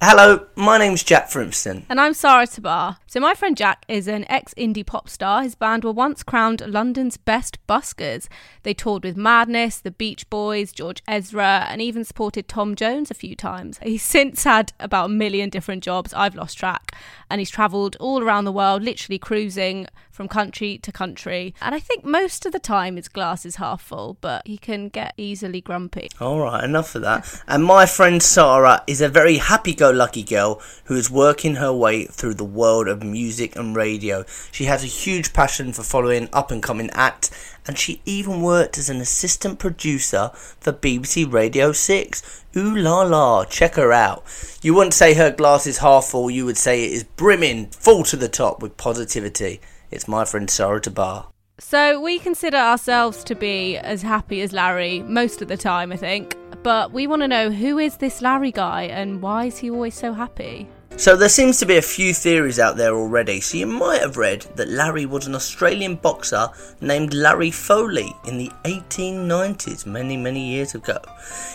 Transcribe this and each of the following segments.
Hello, my name's Jack Frimston. And I'm Sarah Tabar. So, my friend Jack is an ex indie pop star. His band were once crowned London's best buskers. They toured with Madness, the Beach Boys, George Ezra, and even supported Tom Jones a few times. He's since had about a million different jobs. I've lost track. And he's travelled all around the world, literally cruising from country to country. And I think most of the time his glass is half full, but he can get easily grumpy. All right, enough of that. and my friend Sarah is a very happy go lucky girl who is working her way through the world of music and radio. She has a huge passion for following up and coming acts, and she even worked as an assistant producer for BBC Radio 6. Ooh la la, check her out. You wouldn't say her glass is half full, you would say it is brimming full to the top with positivity. It's my friend Sarah Tabar. So we consider ourselves to be as happy as Larry most of the time, I think. But we want to know who is this Larry guy and why is he always so happy? So there seems to be a few theories out there already. So you might have read that Larry was an Australian boxer named Larry Foley in the 1890s, many many years ago.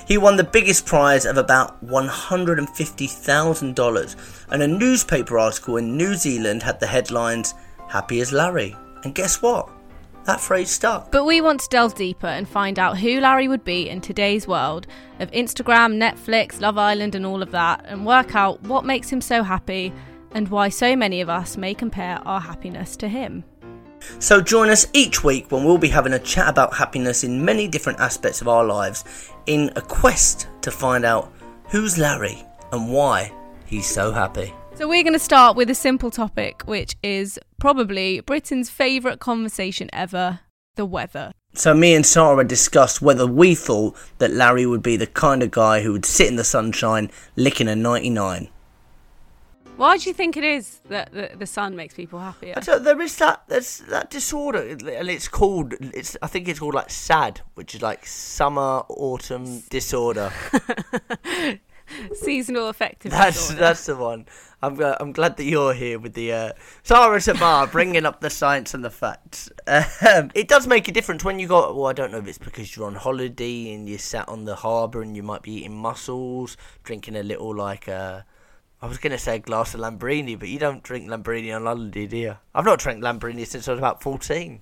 He won the biggest prize of about $150,000 and a newspaper article in New Zealand had the headlines happy as Larry. And guess what? That phrase stuck. But we want to delve deeper and find out who Larry would be in today's world of Instagram, Netflix, Love Island, and all of that, and work out what makes him so happy and why so many of us may compare our happiness to him. So join us each week when we'll be having a chat about happiness in many different aspects of our lives in a quest to find out who's Larry and why he's so happy. So, we're going to start with a simple topic, which is probably Britain's favourite conversation ever the weather. So, me and Sarah discussed whether we thought that Larry would be the kind of guy who would sit in the sunshine licking a 99. Why do you think it is that the, the sun makes people happier? there is that there's that disorder, and it's called it's I think it's called like SAD, which is like summer autumn disorder. Seasonal affective That's disorder. that's the one. I'm uh, I'm glad that you're here with the uh, Sarah Tabar bringing up the science and the facts. Um, it does make a difference when you got. Well, I don't know if it's because you're on holiday and you're sat on the harbour and you might be eating mussels, drinking a little like uh, I was gonna say a glass of Lambrini, but you don't drink Lambrini on holiday, do you? I've not drank Lambrini since I was about fourteen.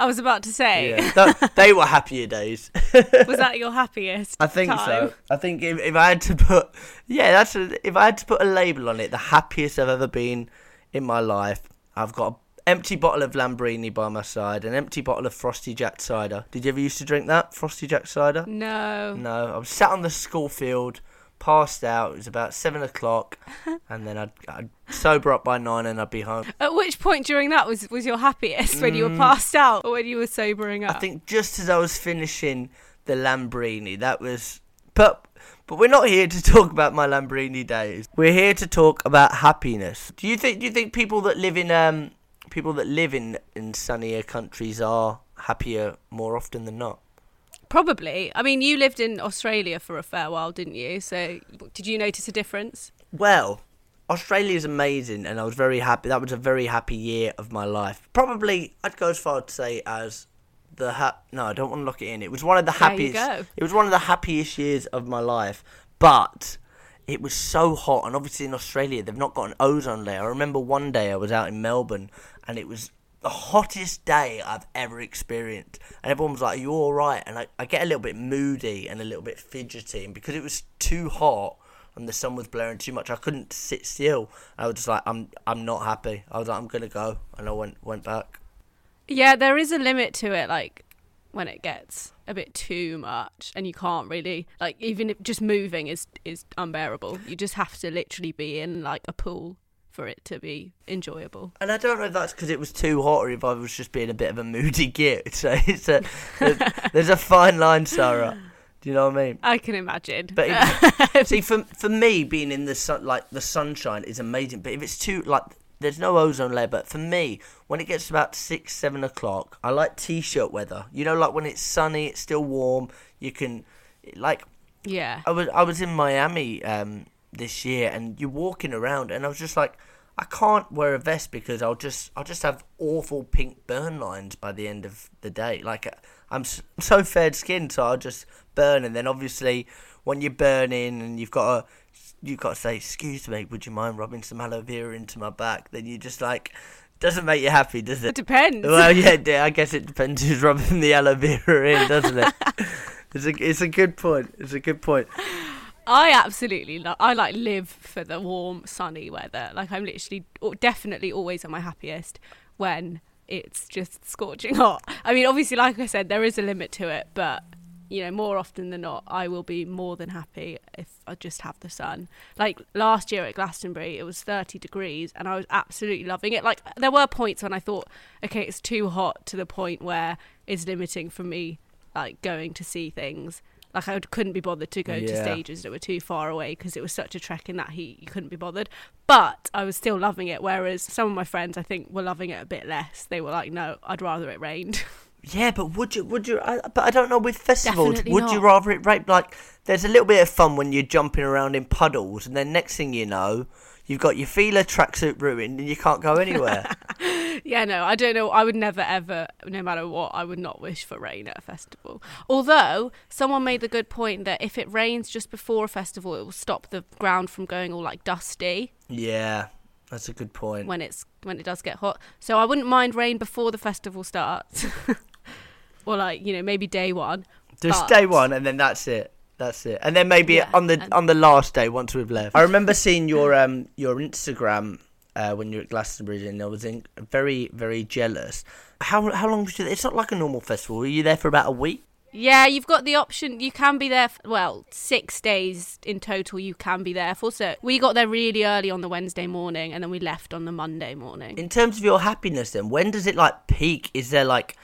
I was about to say, Yeah, Th- they were happier days. was that your happiest? I think time? so. I think if, if I had to put, yeah, that's a, if I had to put a label on it, the happiest I've ever been in my life. I've got an empty bottle of Lambrini by my side, an empty bottle of Frosty Jack cider. Did you ever used to drink that Frosty Jack cider? No. No, I was sat on the school field, passed out. It was about seven o'clock, and then I'd, I'd sober up by nine, and I'd be home. At which point during that was was your happiest when you were passed out or when you were sobering up? Mm. I think just as I was finishing the Lambrini, that was. But but we're not here to talk about my Lambrini days. We're here to talk about happiness. Do you think? Do you think people that live in um people that live in in sunnier countries are happier more often than not? Probably. I mean, you lived in Australia for a fair while, didn't you? So, did you notice a difference? Well, Australia is amazing, and I was very happy. That was a very happy year of my life. Probably, I'd go as far to say as the ha- no, I don't want to lock it in. It was one of the happiest. It was one of the happiest years of my life, but it was so hot, and obviously in Australia they've not got an ozone layer. I remember one day I was out in Melbourne, and it was the hottest day I've ever experienced, and everyone was like, "Are you all right?" And I, I get a little bit moody and a little bit fidgety, and because it was too hot and the sun was blaring too much, I couldn't sit still. I was just like, "I'm I'm not happy." I was like, "I'm gonna go," and I went went back. Yeah, there is a limit to it, like when it gets a bit too much and you can't really like even if just moving is is unbearable. You just have to literally be in like a pool for it to be enjoyable. And I don't know if that's because it was too hot or if I was just being a bit of a moody git. So it's a there's a fine line, Sarah. Do you know what I mean? I can imagine. But if, see, for for me, being in the sun, like the sunshine, is amazing. But if it's too like, there's no ozone layer. But for me, when it gets about six, seven o'clock, I like t-shirt weather. You know, like when it's sunny, it's still warm. You can, like, yeah. I was I was in Miami um, this year, and you're walking around, and I was just like, I can't wear a vest because I'll just I'll just have awful pink burn lines by the end of the day. Like uh, I'm so fair skinned, so I'll just burn, and then obviously when you're burning and you've got to you've got to say, "Excuse me, would you mind rubbing some aloe vera into my back?" Then you just like doesn't make you happy, does It it? depends. Well, yeah, I guess it depends who's rubbing the aloe vera in, doesn't it? it's a it's a good point. It's a good point. I absolutely love. I like live for the warm, sunny weather. Like I'm literally, definitely always at my happiest when it's just scorching hot. I mean, obviously, like I said, there is a limit to it, but you know, more often than not, I will be more than happy if I just have the sun. Like last year at Glastonbury, it was 30 degrees, and I was absolutely loving it. Like there were points when I thought, okay, it's too hot to the point where it's limiting for me, like going to see things. Like I couldn't be bothered to go to stages that were too far away because it was such a trek in that heat. You couldn't be bothered, but I was still loving it. Whereas some of my friends, I think, were loving it a bit less. They were like, "No, I'd rather it rained." Yeah, but would you? Would you? I, but I don't know. With festivals, Definitely would you rather it rain? Like, there's a little bit of fun when you're jumping around in puddles, and then next thing you know, you've got your Fila tracksuit ruined, and you can't go anywhere. yeah, no, I don't know. I would never ever, no matter what, I would not wish for rain at a festival. Although someone made the good point that if it rains just before a festival, it will stop the ground from going all like dusty yeah, that's a good point. when it's when it does get hot. So I wouldn't mind rain before the festival starts, or like you know maybe day one. Just but- day one, and then that's it. That's it. And then maybe Yeah, on the and- on the last day, once we've left. I remember seeing your um your Instagram uh, when you're at Glastonbury, and I was in, very very jealous. How how long was you? there? It's not like a normal festival. Were you there for about a week? Yeah, you've got the option. You can be there. f well, six days in total. You can be there for. So we got there really early on the Wednesday morning, and then we left on the Monday morning. In terms of your happiness, then when does it like peak? Is there like,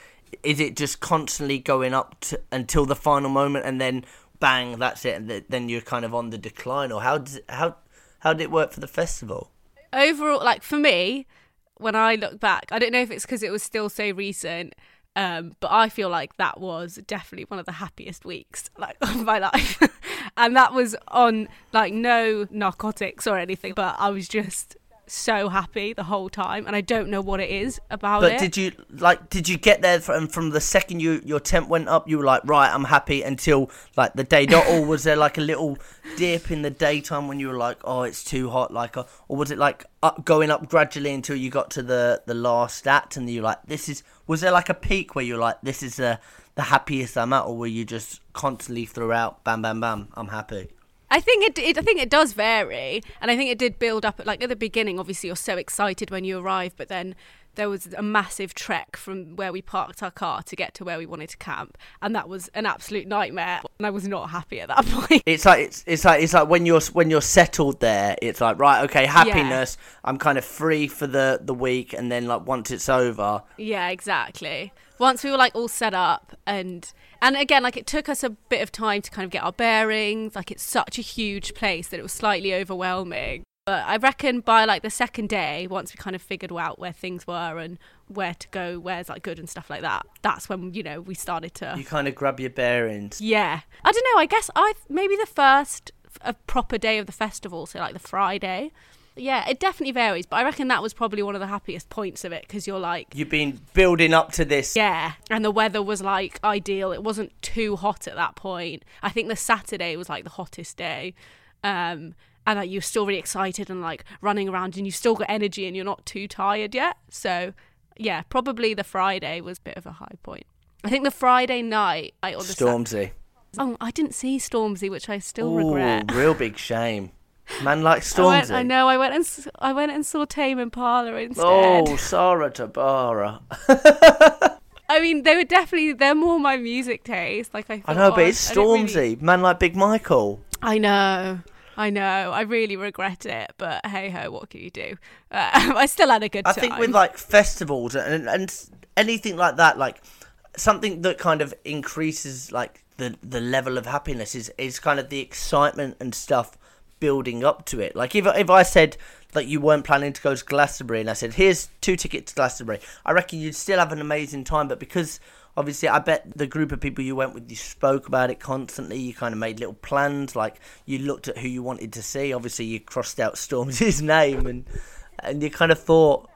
is it just constantly going up to, until the final moment, and then bang, that's it, and th- then you're kind of on the decline, or how does it, how how did it work for the festival? Overall, like for me, when I look back, I don't know if it's because it was still so recent. Um, but I feel like that was definitely one of the happiest weeks like of my life, and that was on like no narcotics or anything. But I was just so happy the whole time, and I don't know what it is about But it. did you like? Did you get there from from the second you your temp went up? You were like, right, I'm happy until like the day dot, or was there like a little dip in the daytime when you were like, oh, it's too hot, like, uh, or was it like up, going up gradually until you got to the the last act, and you like, this is? Was there like a peak where you're like, this is the the happiest I'm at, or were you just constantly throughout, bam, bam, bam, I'm happy? I think it, it. I think it does vary, and I think it did build up. Like at the beginning, obviously you're so excited when you arrive, but then there was a massive trek from where we parked our car to get to where we wanted to camp, and that was an absolute nightmare. And I was not happy at that point. It's like it's it's like it's like when you're when you're settled there, it's like right, okay, happiness. I'm kind of free for the the week, and then like once it's over, yeah, exactly. Once we were like all set up, and and again, like it took us a bit of time to kind of get our bearings. Like it's such a huge place that it was slightly overwhelming. But I reckon by like the second day, once we kind of figured out where things were and where to go, where's like good and stuff like that, that's when you know we started to. you kind of grab your bearings. Yeah, I don't know. I guess I maybe the first a proper day of the festival, so like the Friday. Yeah, it definitely varies, but I reckon that was probably one of the happiest points of it because you're like, You've been building up to this. yeah, and the weather was like ideal. It wasn't too hot at that point. I think the Saturday was like the hottest day. Um, and like you're still really excited and like running around and you've still got energy and you're not too tired yet. So yeah, probably the Friday was a bit of a high point. I think the Friday night, I or the Sat- Stormzy. oh, I didn't see Stormzy, which I still Ooh, regret. real big shame. Man like I, went, Stormzy. I know. I went and I went and saw Tame Impala instead. Oh, Sarah Tabara. I mean, they were definitely they're more my music taste. Like I, I know, but oh, it's didn't really- Stormzy. Man like Big Michael. I know. I know. I really regret it, but hey ho, what can you do? Uh, I still had a good I time. I think with like festivals and and anything like that, like something that kind of increases like the the level of happiness is is kind of the excitement and stuff building up to it. Like if if I said that you weren't planning to go to Glastonbury and I said here's two tickets to Glastonbury, I reckon you'd still have an amazing time. But because obviously I bet the group of people you went with you spoke about it constantly. You kind of made little plans. Like you looked at who you wanted to see. Obviously you crossed out Stormzy's name and and you kind of thought.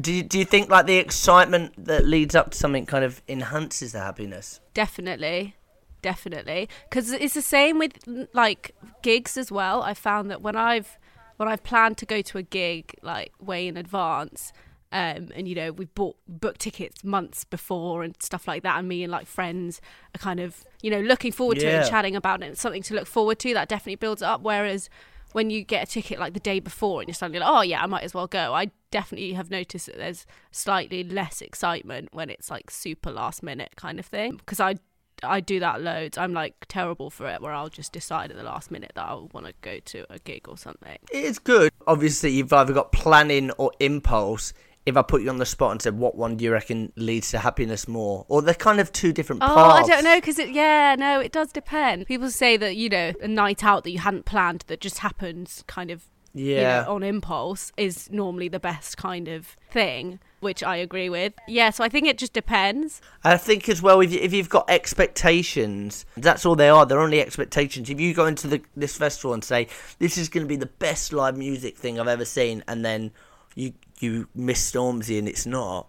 Do you, do you think like the excitement that leads up to something kind of enhances the happiness? definitely. Definitely. Because it's the same with like gigs as well. I found that when I've when I've planned to go to a gig like way in advance, um, and you know we've bought booked tickets months before and stuff like that, and me and like friends are kind of you know looking forward to it and chatting about it. It's something to look forward to. That definitely builds up. Whereas when you get a ticket like the day before and you're suddenly like, oh yeah, I might as well go. I definitely have noticed that there's slightly less excitement when it's like super last minute kind of thing. Because I I do that loads. I'm like terrible for it, where I'll just decide at the last minute that I want to go to a gig or something. It's good. Obviously, you've either got planning or impulse. If I put you on the spot and said, what one do you reckon leads to happiness more? Or they're kind of two different Oh, paths. I don't know because it. Yeah, no, it does depend. People say that you know a night out that you hadn't planned that just happens kind of you Yeah. know, on impulse is normally the best kind of thing, which I agree with. Yeah, so I think it just depends. I think as well, if, you, if you've got expectations, that's all they are. They're only expectations. If you go into the, this festival and say, this is going to be the best live music thing I've ever seen, and then you you miss Stormzy and it's not.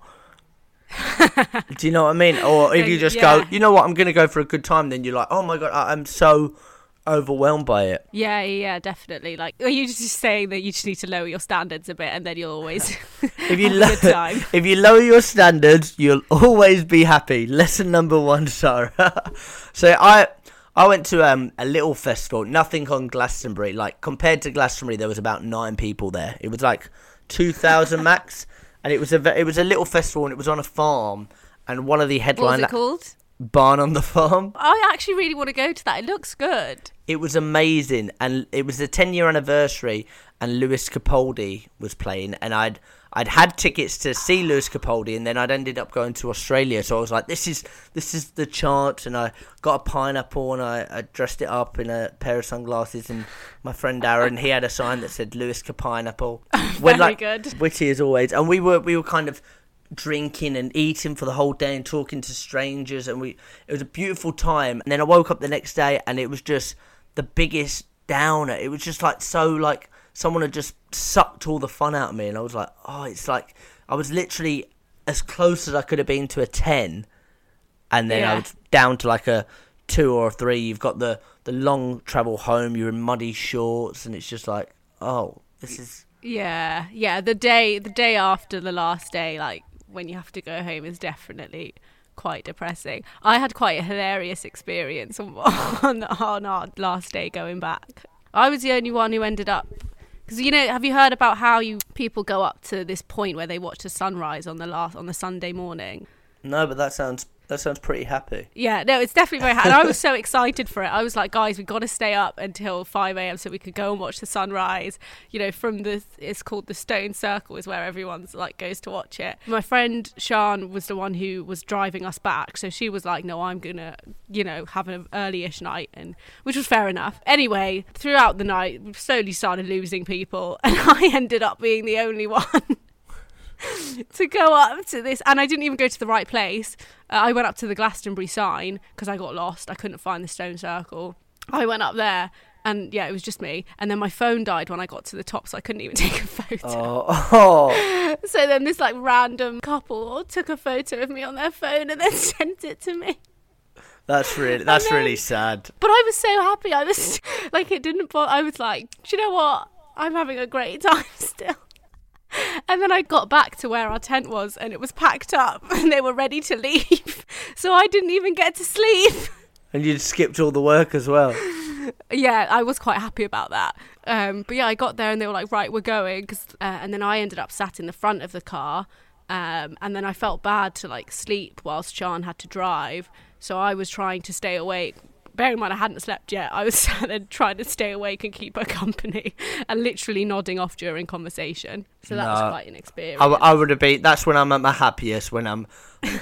Do you know what I mean? Or if you just go, you know what, I'm going to go for a good time, then you're like, oh my God, I, I'm so overwhelmed by it. Yeah, yeah, definitely. Like, are you just saying that you just need to lower your standards a bit, and then you'll always If you have a lo- good time. if you lower your standards, you'll always be happy. Lesson number one, Sarah. so I I went to um, a little festival, nothing on Glastonbury. Like compared to Glastonbury, there was about nine people there. It was like two thousand max, and it was a it was a little festival, and it was on a farm. And one of the What was it called? Barn on the farm. I actually really want to go to that. It looks good. It was amazing, and it was the 10 year anniversary, and Lewis Capaldi was playing, and I'd I'd had tickets to see Lewis Capaldi, and then I'd ended up going to Australia, so I was like, this is this is the chance, and I got a pineapple, and I, I dressed it up in a pair of sunglasses, and my friend Aaron, he had a sign that said Lewis Capineapple. Very like, good. witty as always, and we were we were kind of drinking and eating for the whole day and talking to strangers and we it was a beautiful time. And then I woke up the next day and it was just the biggest downer. It was just like so like someone had just sucked all the fun out of me and I was like oh it's like I was literally as close as I could have been to a 10 and then I was down to like a 2 or a 3 you've got the the long travel home you're in muddy shorts and it's just like oh this is Yeah, yeah. The day, the day after the last day, like when you have to go home, is definitely quite depressing. I had quite a hilarious experience on on, on our last day going back. I was the only one who ended up. Because you know, have you heard about how you people go up to this point where they watch the sunrise on the last on the Sunday morning? no but that sounds that sounds pretty happy Yeah, no, it's definitely very. And I was so excited for it. I was like, guys, we've got to stay up until five a.m. so we could go and watch the sunrise. You know, from the it's called the Stone Circle, is where everyone's like goes to watch it. My friend Sean was the one who was driving us back, so she was like, no, I'm gonna, you know, have an early-ish night, and which was fair enough. Anyway, throughout the night, we slowly started losing people, and I ended up being the only one to go up to this, and I didn't even go to the right place. Uh, I went up to the Glastonbury sign because I got lost. I couldn't find the stone circle. I went up there, and yeah, it was just me. And then my phone died when I got to the top, so I couldn't even take a photo. oh, oh. So then this like random couple took a photo of me on their phone and then sent it to me. That's really that's then- really sad. But I was so happy. I was like, it didn't. Bo- I was like, do you know what? I'm having a great time still. And then I got back to where our tent was, and it was packed up, and they were ready to leave. So I didn't even get to sleep. And you'd skipped all the work as well. yeah, I was quite happy about that. Um, but yeah, I got there, and they were like, "Right, we're going. uh, and then I ended up sat in the front of the car, um, and then I felt bad to like sleep whilst Sean had to drive. So I was trying to stay awake. Bearing in mind I hadn't slept yet, I was sat there trying to stay awake and keep her company, and literally nodding off during conversation. So that No. was quite an experience. I would have been. That's when I'm at my happiest. When I'm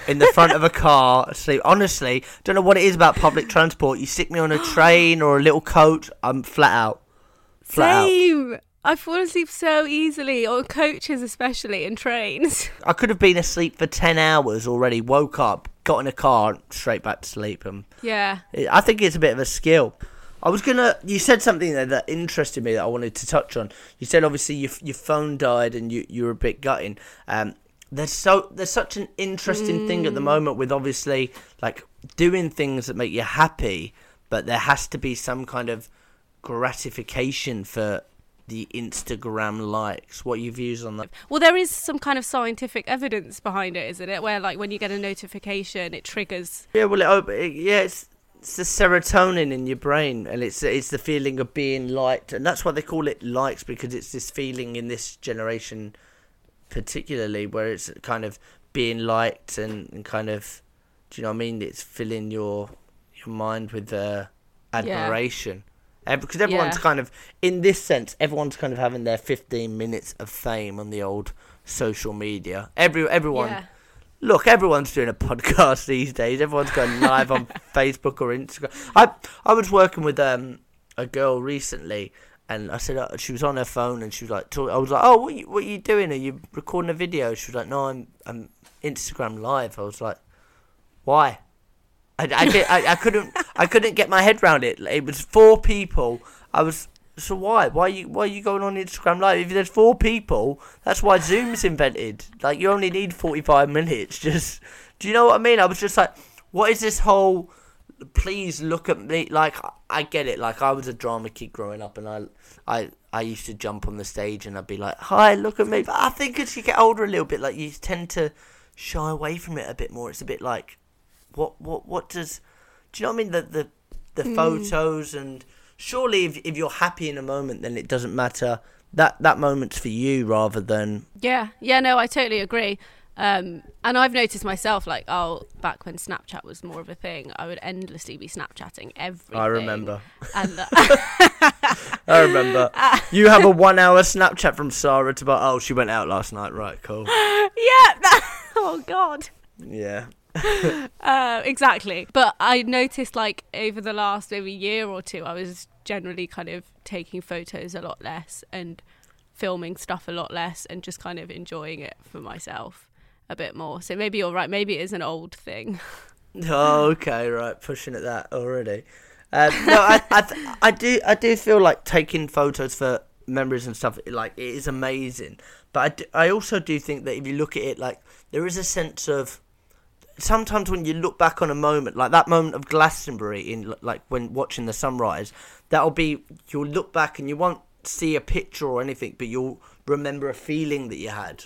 in the front of a car asleep. Honestly, don't know what it is about public transport. You stick me on a train or a little coach, I'm flat out. Flat out. I fall asleep so easily, on coaches especially, and trains. I could have been asleep for ten hours already. Woke up, got in a car, straight back to sleep. And yeah. I think it's a bit of a skill. I was gonna. You said something there that interested me that I wanted to touch on. You said obviously your your phone died and you you were a bit gutting. Um, there's so there's such an interesting thing at the moment with obviously like doing things that make you happy, but there has to be some kind of gratification for the Instagram likes. What your views on that? Well, there is some kind of scientific evidence behind it, isn't it? Where like when you get a notification, it triggers. Yeah, well, it, op- it, yeah, it's it's the serotonin in your brain, and it's it's the feeling of being liked, and that's why they call it likes because it's this feeling in this generation, particularly where it's kind of being liked and, and kind of, do you know what I mean? It's filling your your mind with uh, admiration. Uh, because everyone's Yeah. kind of, in this sense, everyone's kind of having their 15 minutes of fame on the old social media. Every everyone, Yeah. look, everyone's doing a podcast these days. Everyone's going live on Facebook or Instagram. I I was working with um a girl recently, and I said uh, she was on her phone, and she was like, talk, I was like, oh, what you, what are you doing? Are you recording a video? She was like, no, I'm I'm Instagram live. I was like, why? I, I, I, I couldn't I couldn't get my head around it. It was four people. I was so why why you why are you going on Instagram live? If there's four people, that's why Zoom's invented. Like you only need forty five minutes. Just do you know what I mean? I was just like, what is this whole? Please look at me. Like I get it. Like I was a drama kid growing up, and I I I used to jump on the stage and I'd be like, hi, look at me. But I think as you get older a little bit, like you tend to shy away from it a bit more. It's a bit like what what what does do you know what I mean? The the the photos and surely if if you're happy in a moment then it doesn't matter. That that moment's for you rather than Yeah, yeah, no, I totally agree. Um, and I've noticed myself, like, oh, back when Snapchat was more of a thing, I would endlessly be Snapchatting everything. I remember. And uh, I remember. You have a one hour Snapchat from Sarah to about oh she went out last night. Right cool. Yeah, that, oh god, yeah uh, exactly. But I noticed, like, over the last maybe year or two, I was generally kind of taking photos a lot less and filming stuff a lot less, and just kind of enjoying it for myself a bit more. So maybe you're right. Maybe it is an old thing. Oh, okay, right, pushing at that already. Um, no, I, I, I do, I do feel like taking photos for memories and stuff, like it is amazing. But I, do, I also do think that if you look at it, like there is a sense of sometimes when you look back on a moment, like that moment of Glastonbury, in like when watching the sunrise, that'll be you'll look back and you won't see a picture or anything, but you'll remember a feeling that you had,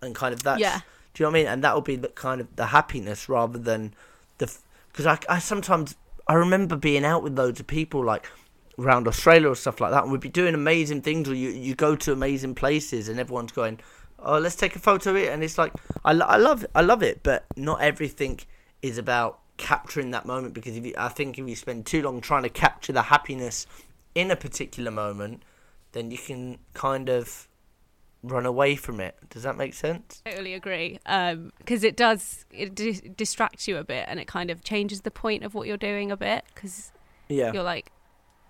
and kind of that. Yeah. Do you know what I mean? And that will be the kind of the happiness rather than the because I, I sometimes I remember being out with loads of people like around Australia or stuff like that, and we'd be doing amazing things, or you you go to amazing places, and everyone's going, "Oh, let's take a photo of it," and it's like I, I love I love it, but not everything is about capturing that moment because if you, I think if you spend too long trying to capture the happiness in a particular moment, then you can kind of run away from it. Does that make sense? totally agree um, because it does it dis- distracts you a bit and it kind of changes the point of what you're doing a bit because Yeah. you're like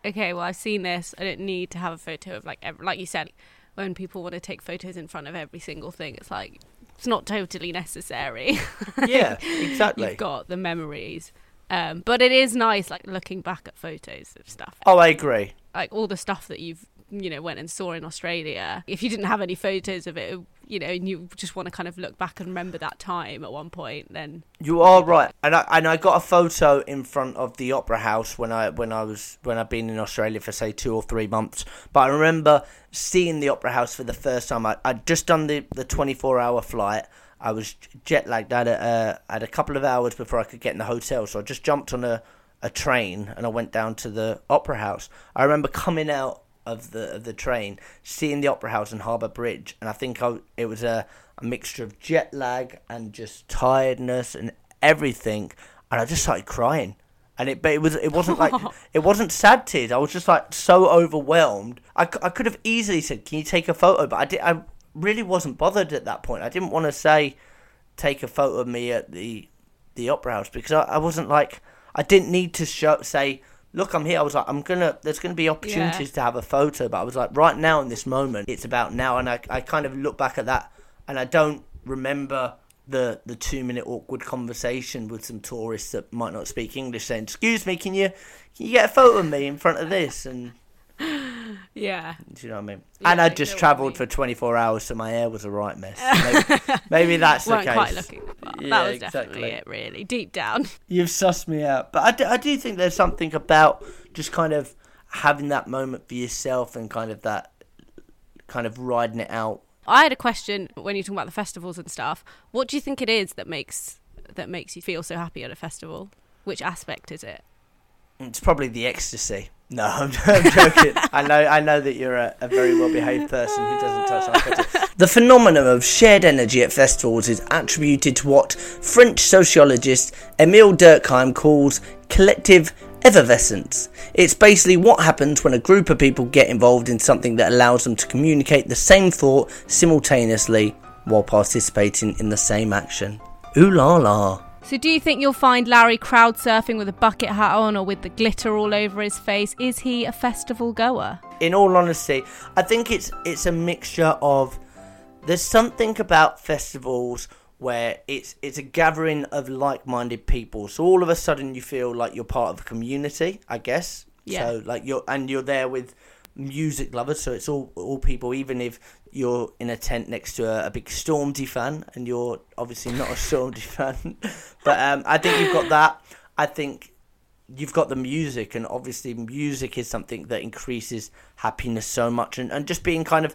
okay well i've seen this i don't need to have a photo of like like you said when people want to take photos in front of every single thing it's like it's not totally necessary yeah, exactly. you've got the memories um, but it is nice like looking back at photos of stuff Oh, I agree. like all the stuff that you've you know went and saw in Australia. If you didn't have any photos of it, you know, and you just want to kind of look back and remember that time at one point, then You are right, and I and I got a photo in front of the Opera House when I when I was when I've been in Australia for say two or three months. But I remember seeing the Opera House for the first time. I I'd just done the the twenty four hour flight. I was jet lagged. I had a, uh, I had a couple of hours before I could get in the hotel, so I just jumped on a a train and I went down to the Opera House. I remember coming out of the of the train, seeing the Opera House and Harbour Bridge, and I think I, it was a, a mixture of jet lag and just tiredness and everything, and I just started crying. And it, but it was, it wasn't like, it wasn't sad tears. I was just like so overwhelmed. I, I could have easily said, "Can you take a photo?" But I did. I really wasn't bothered at that point. I didn't want to say, "Take a photo of me at the the opera house" because I, I wasn't like, I didn't need to show say, "Look, I'm here." I was like, "I'm gonna." There's gonna be opportunities to have a photo, but I was like, right now in this moment, it's about now, and I, I kind of look back at that, and I don't remember the the two minute awkward conversation with some tourists that might not speak English, saying, "Excuse me, can you can you get a photo of me in front of this?" And Yeah. Do you know what I mean? Yeah, and I just travelled for 24 hours, so my hair was a right mess. Maybe, maybe that's the case. quite looking. Yeah, that was exactly. definitely it, really, deep down. You've sussed me out. But I do, I do think there's something about just kind of having that moment for yourself and kind of that, kind of riding it out. I had a question when you're talking about the festivals and stuff. What do you think it is that makes that makes you feel so happy at a festival? Which aspect is it? It's probably the ecstasy. No, I'm, I'm joking. I know, I know that you're a, a very well-behaved person who doesn't touch narcotics. The phenomenon of shared energy at festivals is attributed to what French sociologist Emile Durkheim calls collective effervescence. It's basically what happens when a group of people get involved in something that allows them to communicate the same thought simultaneously while participating in the same action. Ooh la la. So, do you think you'll find Larry crowd surfing with a bucket hat on or with the glitter all over his face? Is he a festival goer? in all honesty, I think it's it's a mixture of there's something about festivals where it's it's a gathering of like-minded people. So all of a sudden you feel like you're part of a community, I guess. Yeah. So like you're and you're there with music lovers, so it's all all people even if you're in a tent next to a, a big Stormzy fan and you're obviously not a Stormzy fan. But um I think you've got that. I think you've got the music and obviously music is something that increases happiness so much. And, and just being kind of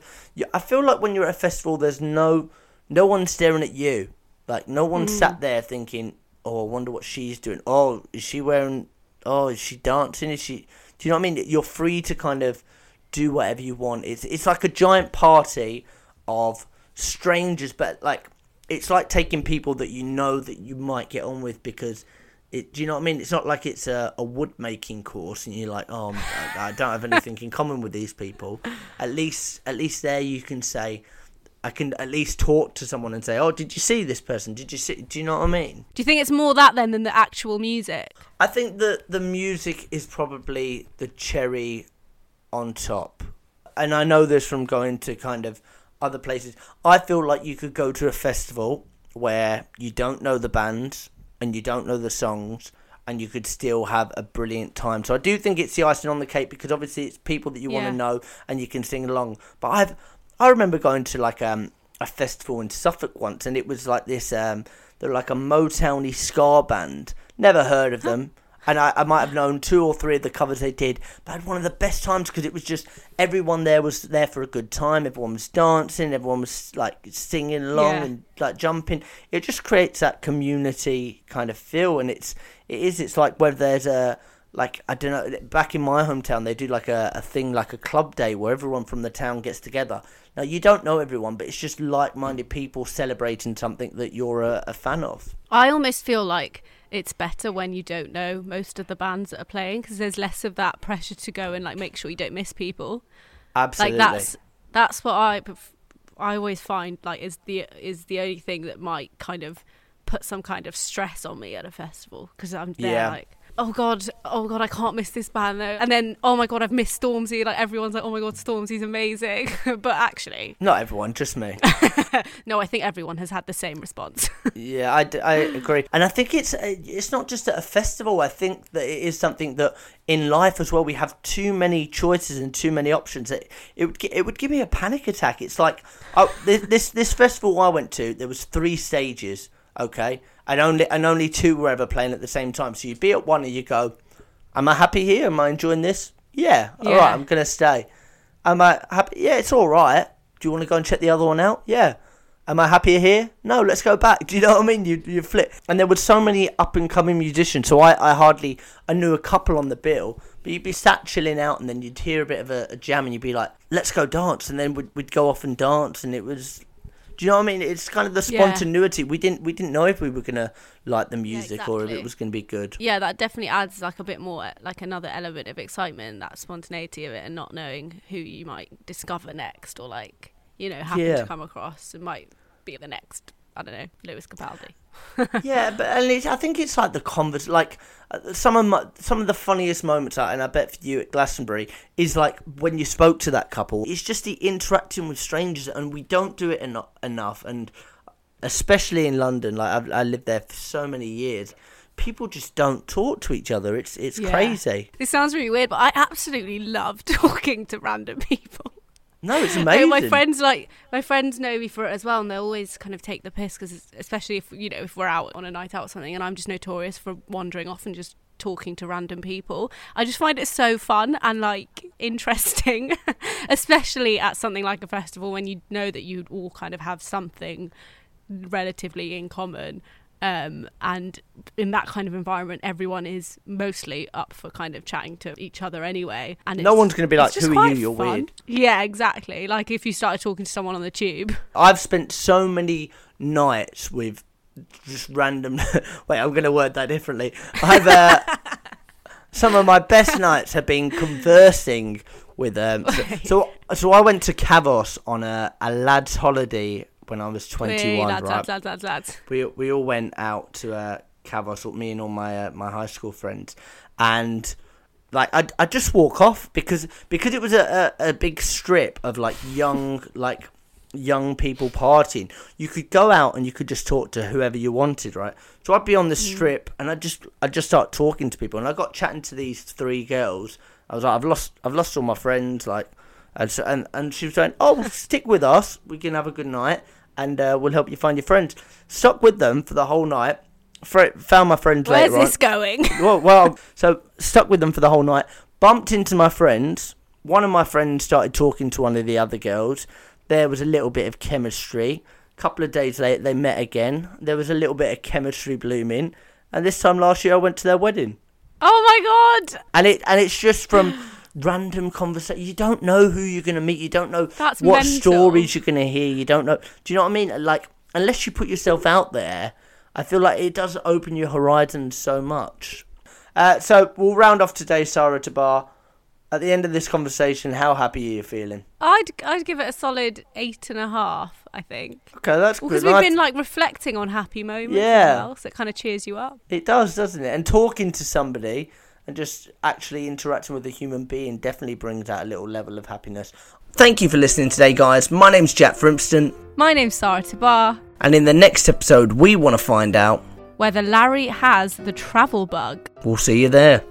i feel like when you're at a festival there's no no one staring at you. Like no one sat there thinking oh i wonder what she's doing. Oh is she wearing oh is she dancing? Is she do you know what i mean? You're free to kind of do whatever you want it's it's like a giant party of strangers but like it's like taking people that you know that you might get on with because it, do you know what I mean? It's not like it's a, a wood making course and you're like, oh, I, I don't have anything in common with these people. At least, at least there you can say, I can at least talk to someone and say, oh, did you see this person? Did you see? Do you know what I mean? Do you think it's more that then than the actual music? I think that the music is probably the cherry on top. And I know this from going to kind of other places. I feel like you could go to a festival where you don't know the bands and you don't know the songs and you could still have a brilliant time. So I do think it's the icing on the cake because obviously it's people that you want to know and you can sing along. But I've I remember going to like um a festival in Suffolk once and it was like this um they're like a Motowny ska band. Never heard of them. And I, I might have known two or three of the covers they did, but I had one of the best times because it was just everyone there was there for a good time. Everyone was dancing, everyone was like singing along Yeah. and like jumping. It just creates that community kind of feel, and it's it is it's like whether there's a like I don't know. Back in my hometown, they do like a, a thing like a club day where everyone from the town gets together. Now you don't know everyone, but it's just like-minded people celebrating something that you're a, a fan of. I almost feel like it's better when you don't know most of the bands that are playing because there's less of that pressure to go and like make sure you don't miss people. Absolutely. Like that's that's what I I always find like is the is the only thing that might kind of put some kind of stress on me at a festival because I'm there Yeah. like oh god oh god I can't miss this band though and then oh my god I've missed Stormzy like everyone's like oh my god Stormzy's amazing but actually Not everyone, just me. no I think everyone has had the same response Yeah, I, I agree, and I think it's uh, it's not just at a festival. I think that it is something that in life as well. We have too many choices and too many options. It, it would it would give me a panic attack. It's like oh, this, this this festival I went to. There was three stages, okay, and only and only two were ever playing at the same time. So you'd be at one and you go, "Am I happy here? Am I enjoying this? Yeah, all Yeah. right, I'm gonna stay. Am I happy? Yeah, it's all right. Do you want to go and check the other one out? Yeah. Am I happier here? No, let's go back. Do you know what I mean? You you flip. And there were so many up and coming musicians, so I, I hardly I knew a couple on the bill, but you'd be sat chilling out and then you'd hear a bit of a, a jam and you'd be like, Let's go dance and then we'd we'd go off and dance and it was do you know what I mean? It's kind of the Yeah. spontaneity. We didn't we didn't know if we were gonna like the music or if exactly. it was gonna be good. yeah that definitely adds like a bit more like another element of excitement that spontaneity of it and not knowing who you might discover next or like you know happen Yeah. to come across and might be the next I don't know Lewis Capaldi yeah, but and it's, I think it's like the convers like uh, some of my, some of the funniest moments, and I bet for you at Glastonbury is like when you spoke to that couple. It's just the interacting with strangers, and we don't do it eno- enough, and especially in London. Like I've, I lived there for so many years. people just don't talk to each other. It's it's Yeah. crazy. This sounds really weird, but I absolutely love talking to random people. No, it's amazing. my friends like my friends know me for it as well, and they always kind of take the piss because, especially if you know if we're out on a night out or something, and I'm just notorious for wandering off and just talking to random people. I just find it so fun and like interesting, especially at something like a festival when you know that you all kind of have something relatively in common. Um, and in that kind of environment, everyone is mostly up for kind of chatting to each other anyway. And No one's gonna be like, "Who are you? You're fun." weird. Yeah, exactly. Like if you started talking to someone on the tube. I've spent so many nights with just random. Wait, I'm going to word that differently. I've uh, some of my best nights have been conversing with um. So, so, so I went to Kavos on a, a lads' holiday when I was 21. Hey, lads, right? lads, lads, lads, lads. we we all went out to uh, Kavos, me and all my uh, my high school friends, and like I I just walk off because because it was a, a, a big strip of like young like young people partying. You could go out and you could just talk to whoever you wanted, right? So I'd be on the strip and I just I just start talking to people, and I got chatting to these three girls. I was like, I've lost I've lost all my friends, like. And, so, and and she was saying, "Oh, stick with us. We can have a good night, and uh, we'll help you find your friends." Stuck with them for the whole night. Fr- found my friends Where's later this going? Well, well, so stuck with them for the whole night. Bumped into my friends. One of my friends started talking to one of the other girls. There was a little bit of chemistry. A couple of days later, they met again. There was a little bit of chemistry blooming. And this time last year, I went to their wedding oh my god! and it and it's just from random conversation. You don't know who you're gonna meet. You don't know That's what mental. stories you're gonna hear. You don't know. Do you know what I mean? Like unless you put yourself out there, I feel like it does open your horizons so much. Uh, so we'll round off today, Sarah Tabar. At the end of this conversation, how happy are you feeling? I'd I'd give it a solid eight and a half. I think Okay, that's because good. we've I- been like reflecting on happy moments. Yeah. well, so it kind of cheers you up. It does, doesn't it? And talking to somebody and just actually interacting with a human being definitely brings out a little level of happiness. Thank you for listening today, guys. My name's Jack Frimston. My name's Sarah Tabar. And in the next episode, we want to find out. Whether Larry has the travel bug. We'll see you there.